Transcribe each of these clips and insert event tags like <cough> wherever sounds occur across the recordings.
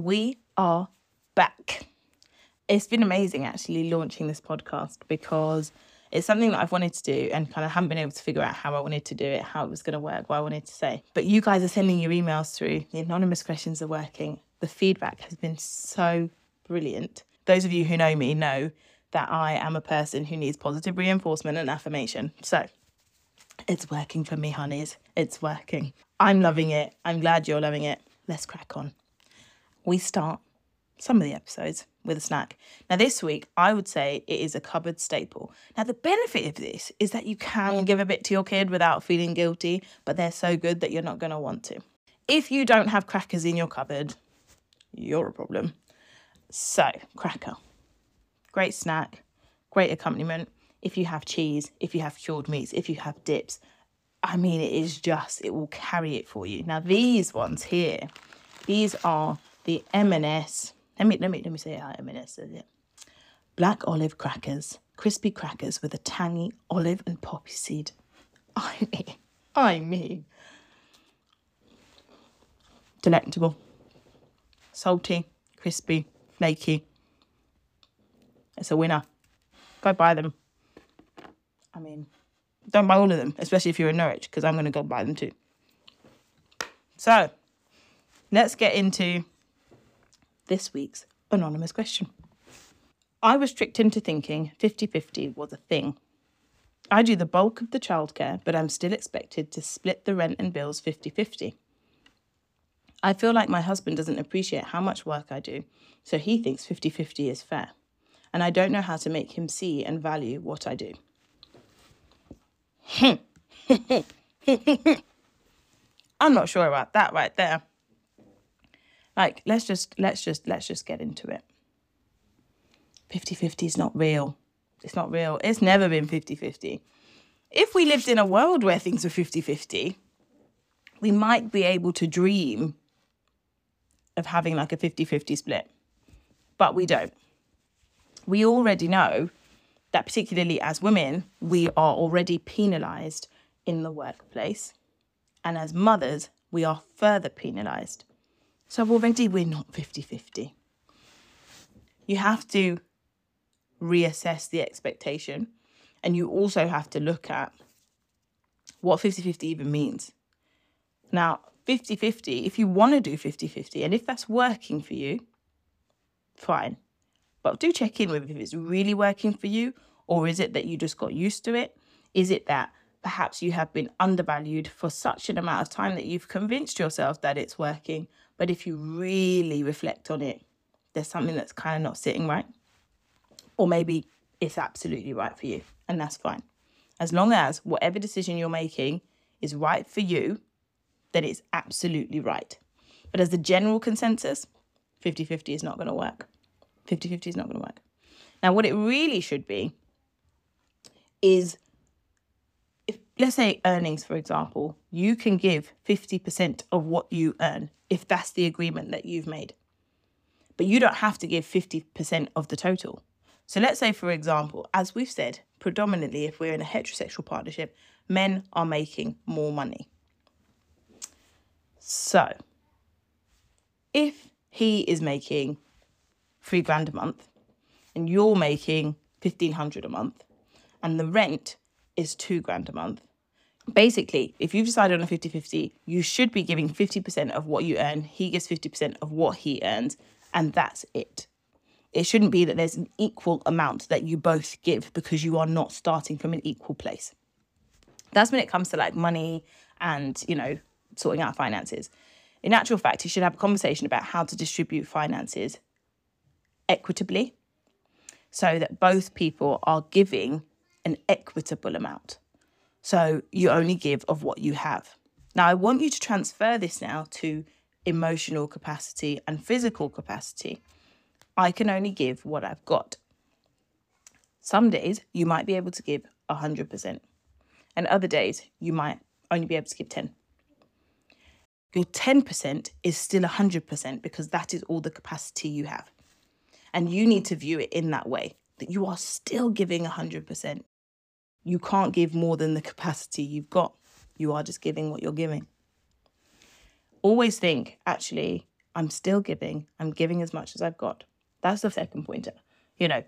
we are back. It's been amazing actually launching this podcast because it's something that I've wanted to do and kind of haven't been able to figure out how I wanted to do it, how it was going to work, what I wanted to say. But you guys are sending your emails through, the anonymous questions are working. The feedback has been so brilliant. Those of you who know me know that I am a person who needs positive reinforcement and affirmation. So it's working for me, honeys. It's working. I'm loving it. I'm glad you're loving it. Let's crack on. We start some of the episodes with a snack. Now, this week, I would say it is a cupboard staple. Now, the benefit of this is that you can mm. give a bit to your kid without feeling guilty, but they're so good that you're not going to want to. If you don't have crackers in your cupboard, you're a problem. So, cracker. Great snack, great accompaniment. If you have cheese, if you have cured meats, if you have dips, I mean, it is just, it will carry it for you. Now, these ones here, these are the M&S let me let me let me say how M&S says it. Black olive crackers, crispy crackers with a tangy olive and poppy seed. <laughs> I mean, I mean, delectable, salty, crispy, flaky. It's a winner. Go buy them. I mean, don't buy all of them, especially if you're in Norwich, because I'm going to go buy them too. So, let's get into this week's anonymous question. I was tricked into thinking 50 50 was a thing. I do the bulk of the childcare, but I'm still expected to split the rent and bills 50 50. I feel like my husband doesn't appreciate how much work I do, so he thinks 50 50 is fair. And I don't know how to make him see and value what I do. <laughs> I'm not sure about that right there. Like, let's just, let's just, let's just get into it. 50 50 is not real. It's not real. It's never been 50 50. If we lived in a world where things were 50 50, we might be able to dream of having like a 50 50 split, but we don't. We already know that, particularly as women, we are already penalized in the workplace. And as mothers, we are further penalized so already we're not 50 50. You have to reassess the expectation. And you also have to look at what 50 50 even means. Now, 50 50, if you want to do 50 50, and if that's working for you, fine. But do check in with if it's really working for you, or is it that you just got used to it? Is it that perhaps you have been undervalued for such an amount of time that you've convinced yourself that it's working, but if you really reflect on it, there's something that's kind of not sitting right. Or maybe it's absolutely right for you, and that's fine. As long as whatever decision you're making is right for you, then it's absolutely right. But as the general consensus, 50 50 is not going to work. 50 50 is not going to work. Now, what it really should be is if, let's say, earnings, for example, you can give 50% of what you earn if that's the agreement that you've made. But you don't have to give 50% of the total. So let's say, for example, as we've said, predominantly if we're in a heterosexual partnership, men are making more money. So if he is making three grand a month and you're making 1500 a month and the rent is two grand a month, basically, if you've decided on a 50 50, you should be giving 50% of what you earn. He gives 50% of what he earns, and that's it. It shouldn't be that there's an equal amount that you both give because you are not starting from an equal place. That's when it comes to like money and, you know, sorting out finances. In actual fact, you should have a conversation about how to distribute finances equitably so that both people are giving an equitable amount. So you only give of what you have. Now, I want you to transfer this now to emotional capacity and physical capacity. I can only give what I've got. Some days you might be able to give 100%, and other days you might only be able to give 10. Your 10% is still 100% because that is all the capacity you have. And you need to view it in that way that you are still giving 100% you can't give more than the capacity you've got. You are just giving what you're giving. Always think, actually, I'm still giving. I'm giving as much as I've got. That's the second pointer. You know,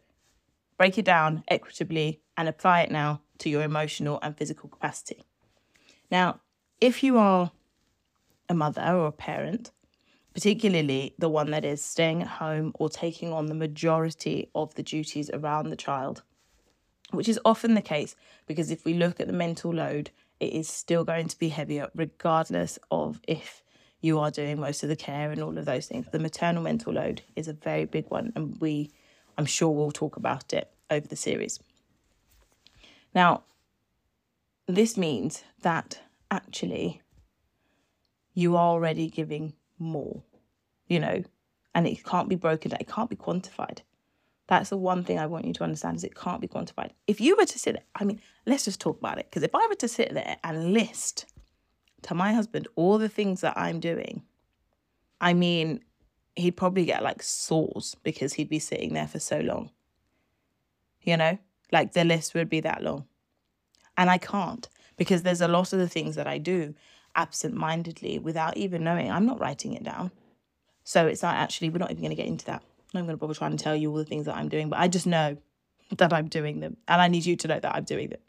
break it down equitably and apply it now to your emotional and physical capacity. Now, if you are a mother or a parent, particularly the one that is staying at home or taking on the majority of the duties around the child, which is often the case because if we look at the mental load, it is still going to be heavier, regardless of if you are doing most of the care and all of those things. The maternal mental load is a very big one, and we, I'm sure, we'll talk about it over the series. Now, this means that actually you are already giving more, you know, and it can't be broken it can't be quantified. That's the one thing I want you to understand is it can't be quantified. If you were to sit I mean, let's just talk about it. Because if I were to sit there and list to my husband all the things that I'm doing, I mean, he'd probably get like sores because he'd be sitting there for so long. You know, like the list would be that long. And I can't because there's a lot of the things that I do absent mindedly without even knowing. I'm not writing it down. So it's not actually, we're not even going to get into that. I'm going to bother trying to tell you all the things that I'm doing, but I just know that I'm doing them. And I need you to know that I'm doing them.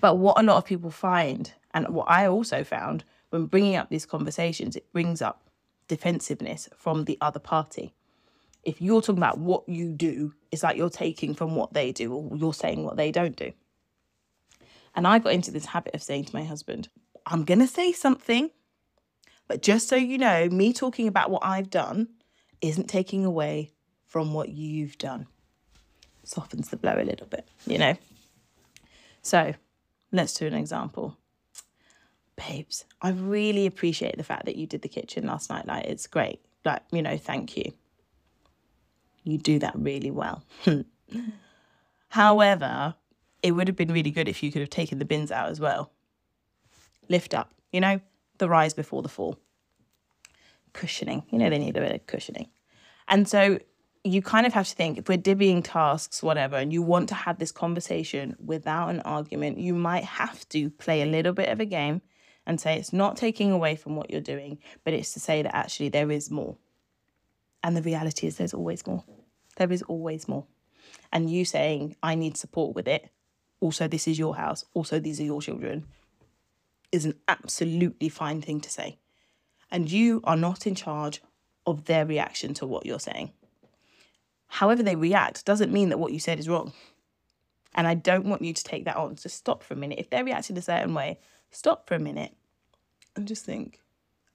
But what a lot of people find, and what I also found when bringing up these conversations, it brings up defensiveness from the other party. If you're talking about what you do, it's like you're taking from what they do, or you're saying what they don't do. And I got into this habit of saying to my husband, I'm going to say something, but just so you know, me talking about what I've done isn't taking away from what you've done. Softens the blow a little bit, you know? So let's do an example. Babes, I really appreciate the fact that you did the kitchen last night. Like, it's great. Like, you know, thank you. You do that really well. <laughs> However, it would have been really good if you could have taken the bins out as well. Lift up, you know, the rise before the fall. Cushioning, you know, they need a bit of cushioning. And so you kind of have to think if we're divvying tasks, whatever, and you want to have this conversation without an argument, you might have to play a little bit of a game and say it's not taking away from what you're doing, but it's to say that actually there is more. And the reality is there's always more. There is always more. And you saying, I need support with it, also, this is your house, also, these are your children, is an absolutely fine thing to say. And you are not in charge of their reaction to what you're saying. However, they react doesn't mean that what you said is wrong. And I don't want you to take that on. So stop for a minute. If they're reacting a certain way, stop for a minute and just think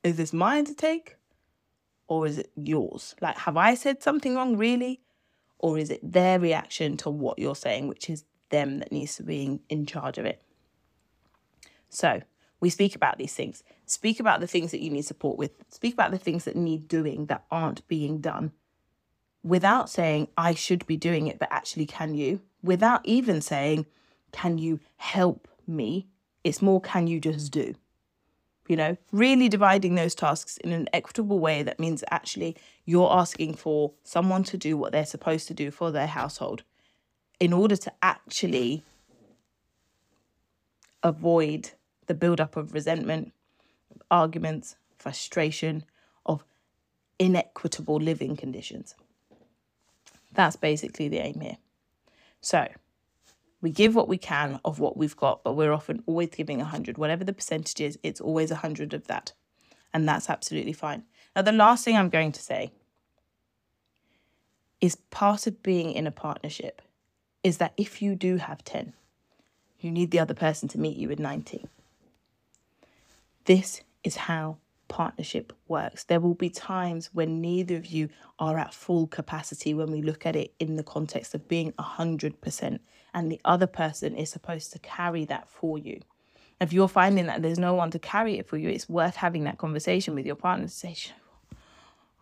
is this mine to take or is it yours? Like, have I said something wrong, really? Or is it their reaction to what you're saying, which is them that needs to be in charge of it? So, we speak about these things. Speak about the things that you need support with. Speak about the things that need doing that aren't being done without saying, I should be doing it, but actually, can you? Without even saying, can you help me? It's more, can you just do? you know, really dividing those tasks in an equitable way that means actually you're asking for someone to do what they're supposed to do for their household in order to actually avoid the build-up of resentment, arguments, frustration, of inequitable living conditions. That's basically the aim here. So, we give what we can of what we've got, but we're often always giving 100. Whatever the percentage is, it's always 100 of that. And that's absolutely fine. Now, the last thing I'm going to say is part of being in a partnership is that if you do have 10, you need the other person to meet you with 90. This is how partnership works. There will be times when neither of you are at full capacity when we look at it in the context of being 100%, and the other person is supposed to carry that for you. If you're finding that there's no one to carry it for you, it's worth having that conversation with your partner to say,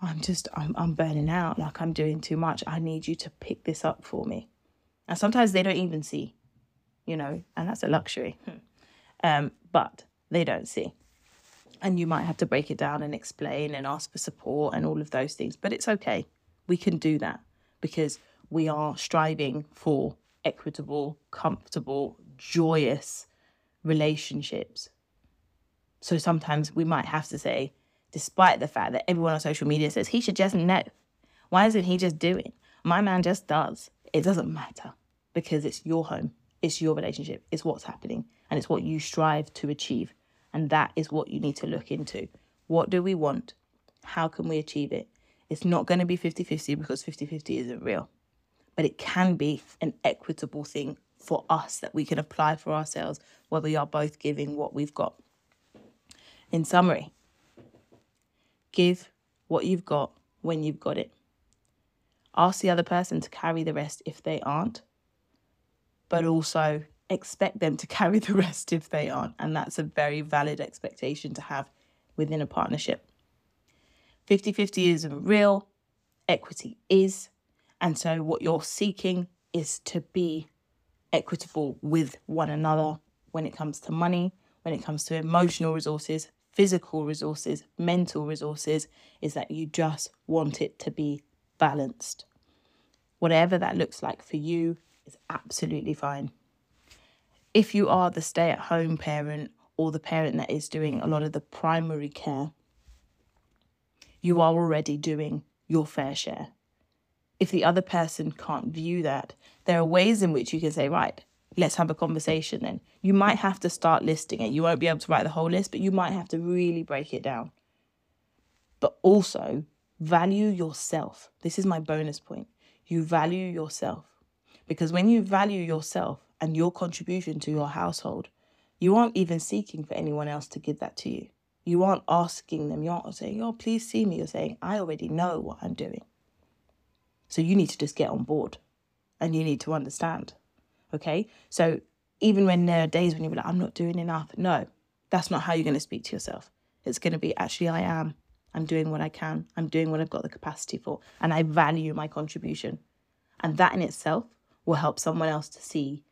I'm just, I'm, I'm burning out, like I'm doing too much. I need you to pick this up for me. And sometimes they don't even see, you know, and that's a luxury. Hmm. <laughs> Um, but they don't see and you might have to break it down and explain and ask for support and all of those things. But it's okay. We can do that because we are striving for equitable, comfortable, joyous relationships. So sometimes we might have to say, despite the fact that everyone on social media says he should just know. Why isn't he just doing? My man just does. It doesn't matter because it's your home, it's your relationship, it's what's happening, and it's what you strive to achieve. And that is what you need to look into. What do we want? How can we achieve it? It's not going to be 50 50 because 50 50 isn't real, but it can be an equitable thing for us that we can apply for ourselves where we are both giving what we've got. In summary, give what you've got when you've got it. Ask the other person to carry the rest if they aren't, but also expect them to carry <laughs> the rest if they aren't. And that's a very valid expectation to have within a partnership. 50 50 isn't real, equity is. And so, what you're seeking is to be equitable with one another when it comes to money, when it comes to emotional resources, physical resources, mental resources, is that you just want it to be balanced. Whatever that looks like for you is absolutely fine. If you are the stay at home parent or the parent that is doing a lot of the primary care, you are already doing your fair share. If the other person can't view that, there are ways in which you can say, right, let's have a conversation then. You might have to start listing it. You won't be able to write the whole list, but you might have to really break it down. But also, value yourself. This is my bonus point. You value yourself. Because when you value yourself and your contribution to your household, you aren't even seeking for anyone else to give that to you. You aren't asking them, you aren't saying, oh, please see me. You're saying, I already know what I'm doing. So you need to just get on board and you need to understand. Okay. So even when there are days when you're like, I'm not doing enough, no, that's not how you're going to speak to yourself. It's going to be, actually, I am. I'm doing what I can. I'm doing what I've got the capacity for. And I value my contribution. And that in itself will help someone else to see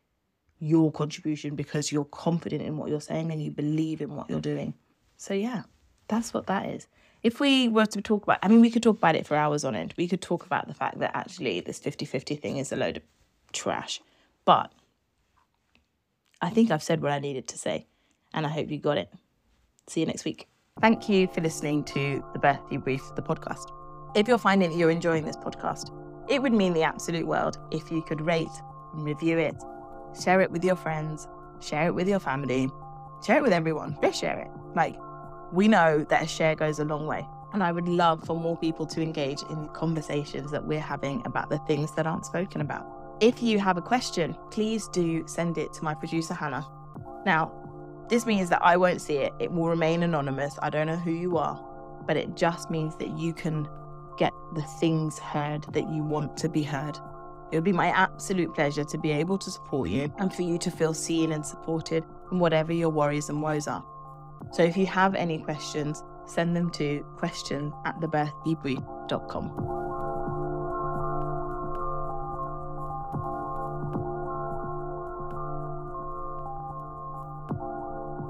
your contribution because you're confident in what you're saying and you believe in what you're doing. So, yeah, that's what that is. If we were to talk about, I mean, we could talk about it for hours on end. We could talk about the fact that actually this 50 50 thing is a load of trash. But I think I've said what I needed to say, and I hope you got it. See you next week. Thank you for listening to the Birth Debrief, the podcast. If you're finding that you're enjoying this podcast, it would mean the absolute world if you could rate and review it, share it with your friends, share it with your family, share it with everyone. Just share it. Like, we know that a share goes a long way. And I would love for more people to engage in conversations that we're having about the things that aren't spoken about. If you have a question, please do send it to my producer, Hannah. Now, this means that I won't see it. It will remain anonymous. I don't know who you are, but it just means that you can get the things heard that you want to be heard. It would be my absolute pleasure to be able to support you and for you to feel seen and supported in whatever your worries and woes are. So if you have any questions, send them to question at thebirthdebrief.com.